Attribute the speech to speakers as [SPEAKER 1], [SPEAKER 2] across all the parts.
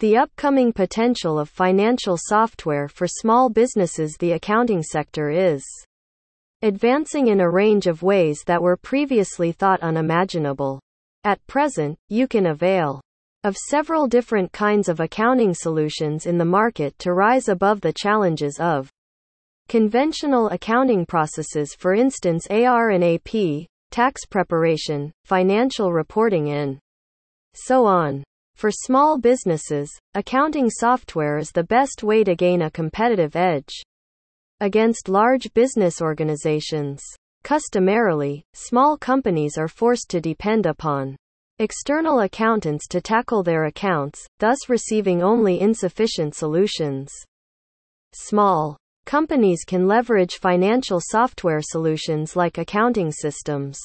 [SPEAKER 1] The upcoming potential of financial software for small businesses The accounting sector is advancing in a range of ways that were previously thought unimaginable. At present, you can avail of several different kinds of accounting solutions in the market to rise above the challenges of conventional accounting processes, for instance, AR and AP, tax preparation, financial reporting, and so on. For small businesses, accounting software is the best way to gain a competitive edge against large business organizations. Customarily, small companies are forced to depend upon external accountants to tackle their accounts, thus receiving only insufficient solutions. Small companies can leverage financial software solutions like accounting systems.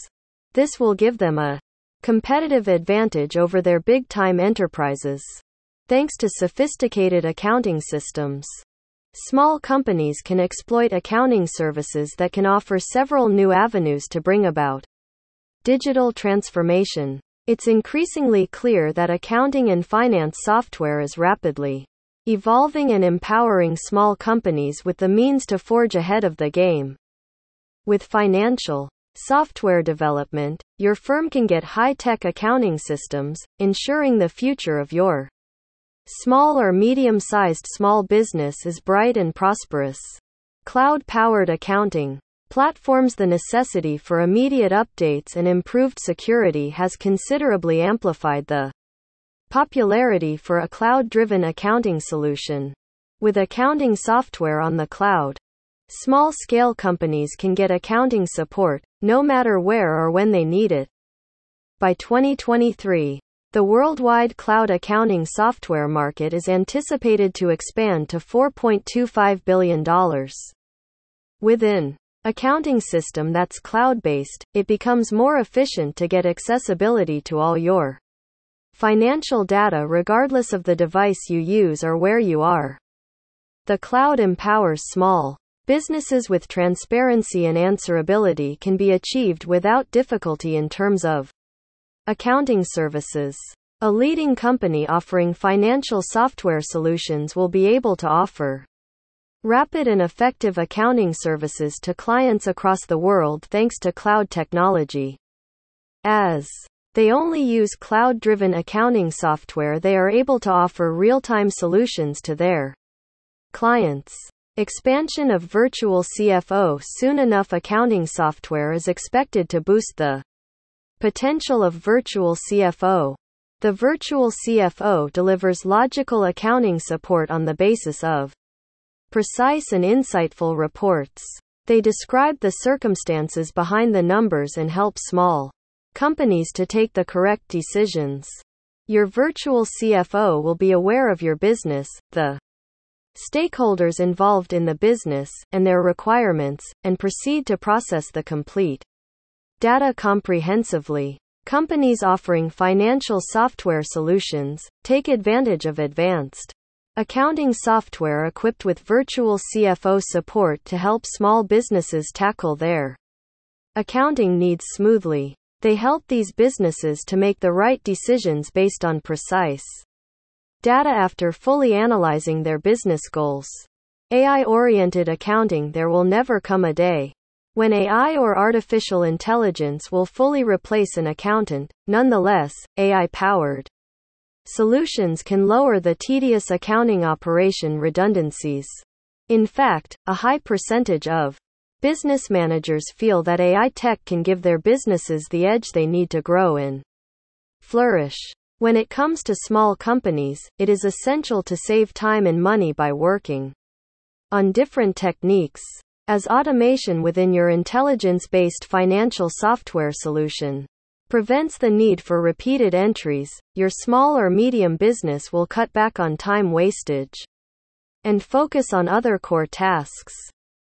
[SPEAKER 1] This will give them a competitive advantage over their big time enterprises. Thanks to sophisticated accounting systems. Small companies can exploit accounting services that can offer several new avenues to bring about digital transformation. It's increasingly clear that accounting and finance software is rapidly evolving and empowering small companies with the means to forge ahead of the game. With financial software development, your firm can get high tech accounting systems, ensuring the future of your Small or medium sized small business is bright and prosperous. Cloud powered accounting platforms The necessity for immediate updates and improved security has considerably amplified the popularity for a cloud driven accounting solution. With accounting software on the cloud, small scale companies can get accounting support, no matter where or when they need it. By 2023, the worldwide cloud accounting software market is anticipated to expand to $4.25 billion. Within accounting system that's cloud-based, it becomes more efficient to get accessibility to all your financial data regardless of the device you use or where you are. The cloud empowers small businesses with transparency and answerability can be achieved without difficulty in terms of Accounting Services. A leading company offering financial software solutions will be able to offer rapid and effective accounting services to clients across the world thanks to cloud technology. As they only use cloud driven accounting software, they are able to offer real time solutions to their clients. Expansion of virtual CFO soon enough accounting software is expected to boost the Potential of Virtual CFO The Virtual CFO delivers logical accounting support on the basis of precise and insightful reports. They describe the circumstances behind the numbers and help small companies to take the correct decisions. Your virtual CFO will be aware of your business, the stakeholders involved in the business, and their requirements, and proceed to process the complete data comprehensively. Companies offering financial software solutions take advantage of advanced accounting software equipped with virtual CFO support to help small businesses tackle their accounting needs smoothly. They help these businesses to make the right decisions based on precise data after fully analyzing their business goals. AI oriented accounting There will never come a day when AI or artificial intelligence will fully replace an accountant, nonetheless, AI powered solutions can lower the tedious accounting operation redundancies. In fact, a high percentage of business managers feel that AI tech can give their businesses the edge they need to grow and flourish. When it comes to small companies, it is essential to save time and money by working on different techniques as automation within your intelligence based financial software solution prevents the need for repeated entries, your small or medium business will cut back on time wastage and focus on other core tasks.